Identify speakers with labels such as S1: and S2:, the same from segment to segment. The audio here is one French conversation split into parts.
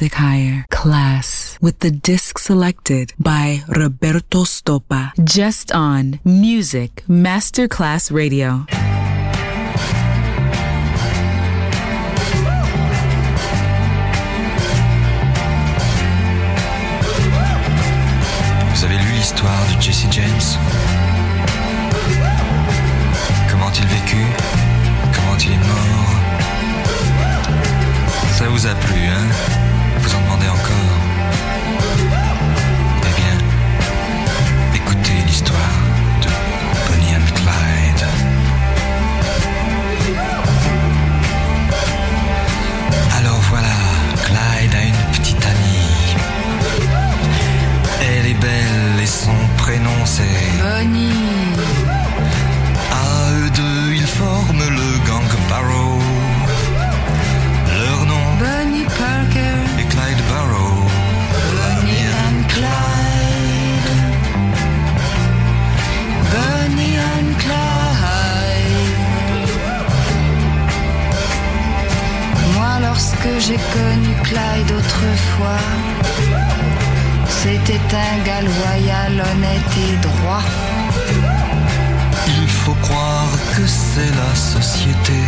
S1: Music higher. Class with the disc selected by Roberto Stoppa. Just on Music Masterclass Radio.
S2: Vous avez lu l'histoire de Jesse James Comment il vécut Comment il est mort Ça vous a plu, hein prénom c'est
S3: Bonnie, droit.
S2: Il faut croire que c'est la société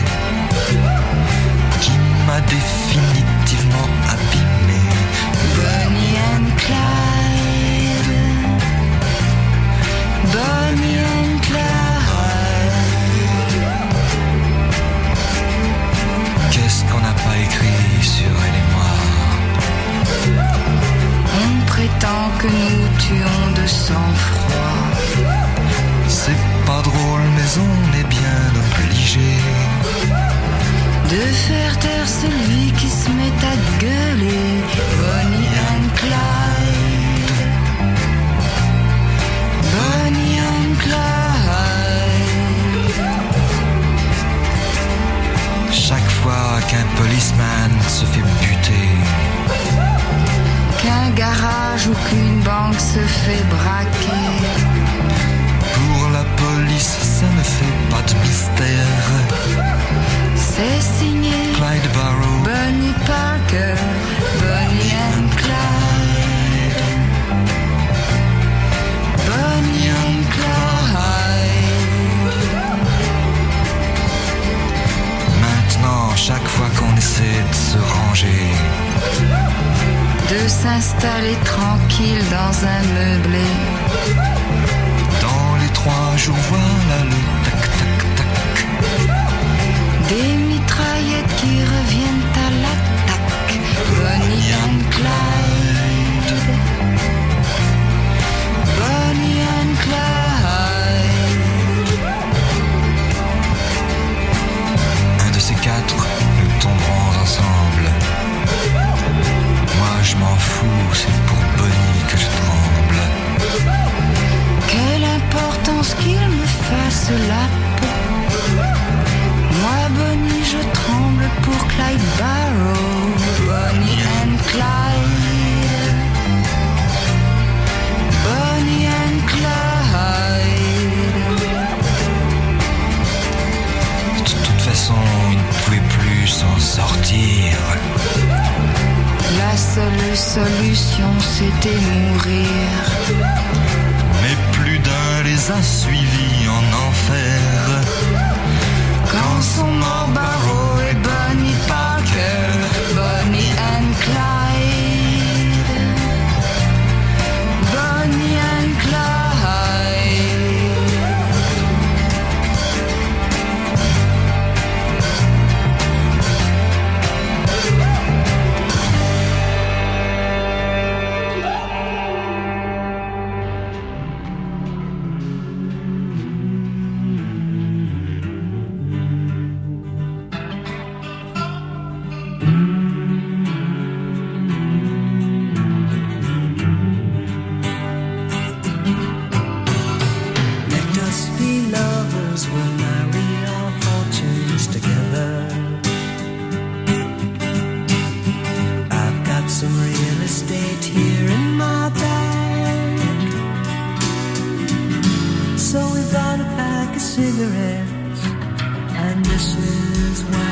S2: qui m'a définitivement abîmé.
S3: Bonnie and Clyde. Bonnie and Clyde.
S2: Qu'est-ce qu'on n'a pas écrit sur elle et moi?
S3: On prétend que nous de sang-froid.
S2: C'est pas drôle, mais on est bien obligé.
S3: De faire taire celui qui se met à gueuler. Bonnie and Clyde. Bonnie and Clyde.
S2: Chaque fois qu'un policeman se fait buter,
S3: Qu'un garage ou qu'une banque se fait braquer.
S2: pour la police, ça ne fait pas de mystère.
S3: C'est signé
S2: Clyde Barrow.
S3: Bonnie Parker, Bonnie and Clyde. Bonnie and Clyde.
S2: Maintenant, chaque fois qu'on essaie de se ranger,
S3: De s'installer tranquille dans un meublé.
S2: dans les trois jours, voilà le tac tac tac.
S3: Des mitraillettes qui reviennent à l'attaque. Bonnie and Clyde.
S2: M'en fous, c'est pour Bonnie que je tremble.
S3: Quelle importance qu'il me fasse la peau. Moi, Bonnie, je tremble pour Clyde Barrow. Bonnie and Clyde. Bonnie and Clyde.
S2: De toute façon, il ne pouvait plus s'en sortir.
S3: La seule solution, c'était mourir.
S2: Mais plus d'un les a suivis en enfer.
S3: Quand morts cigarettes, and
S4: this is why.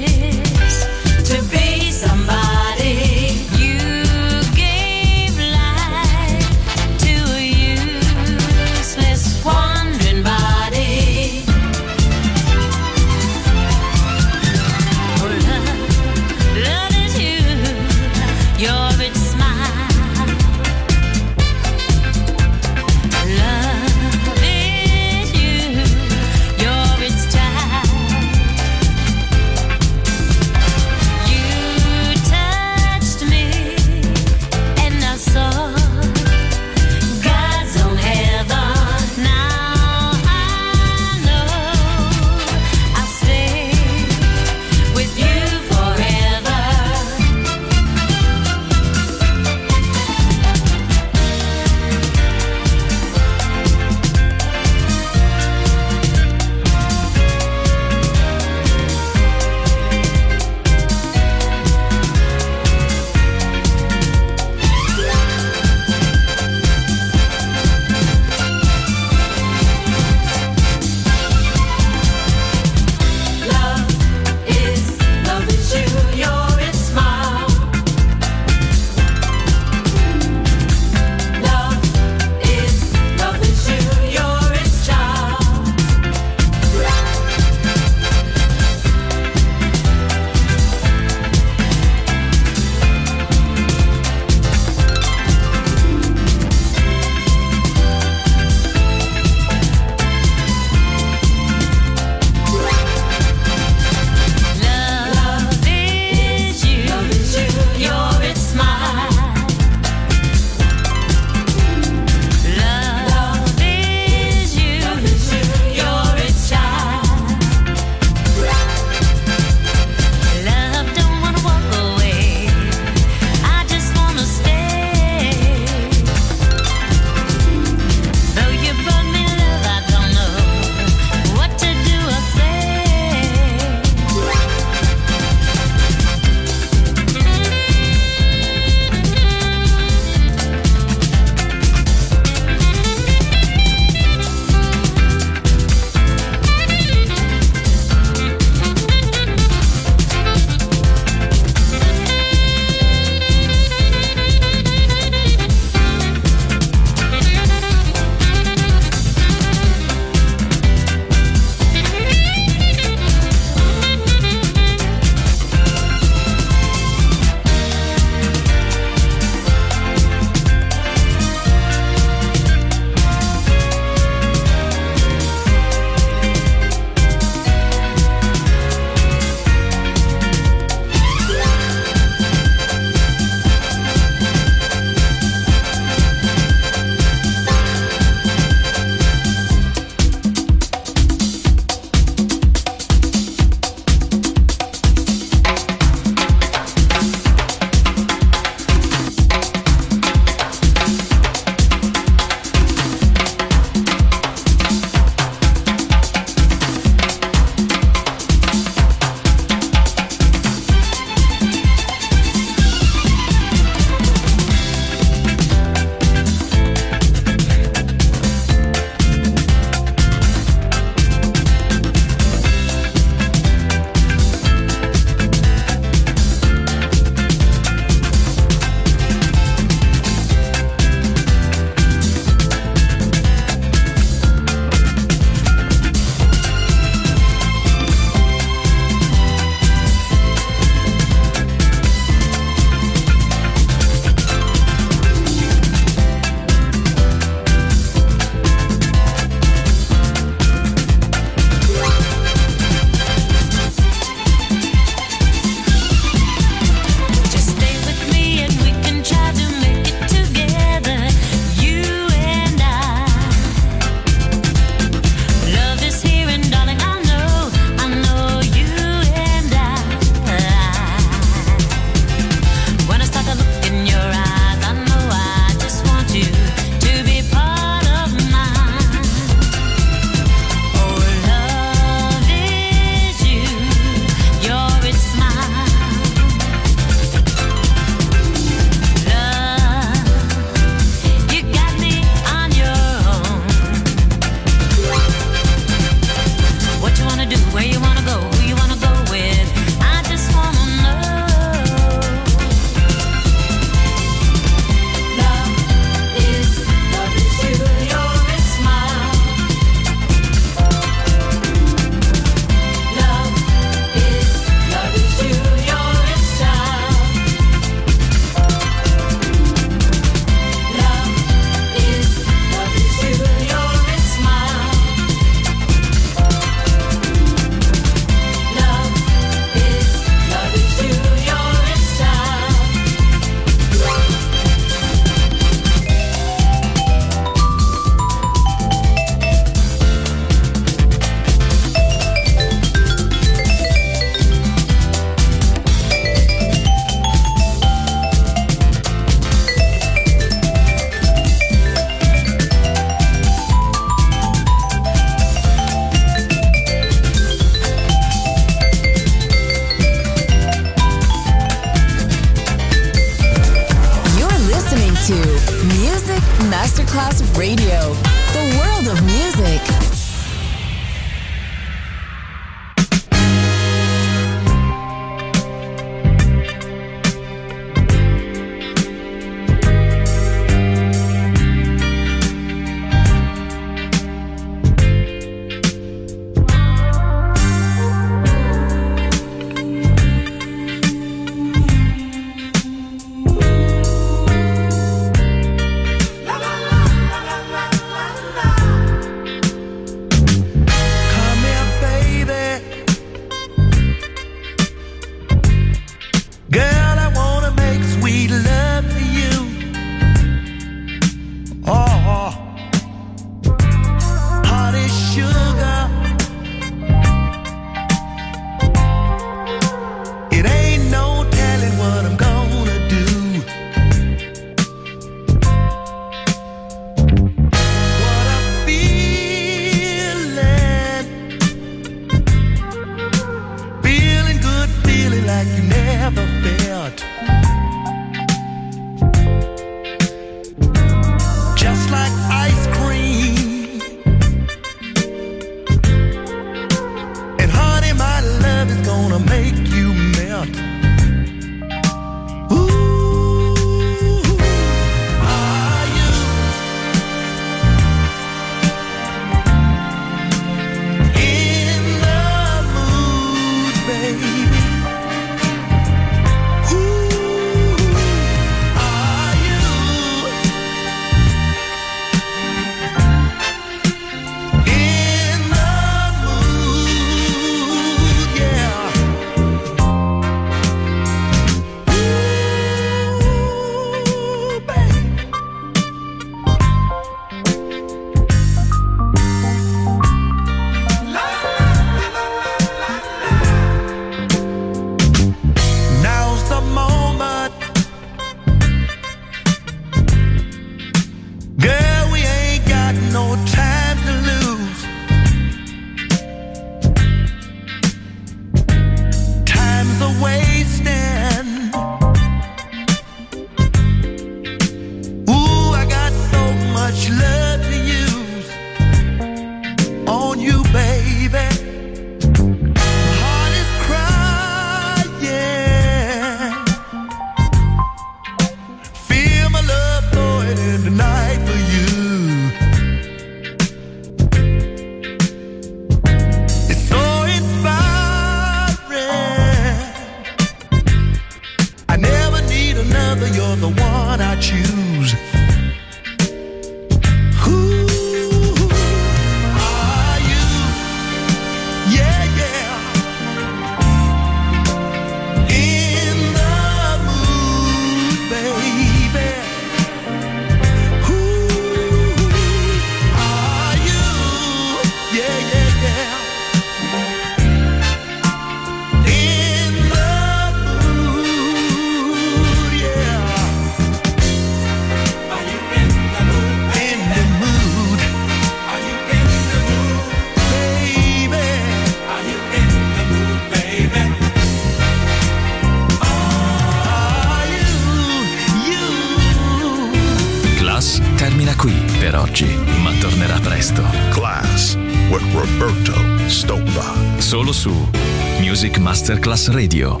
S5: Radio.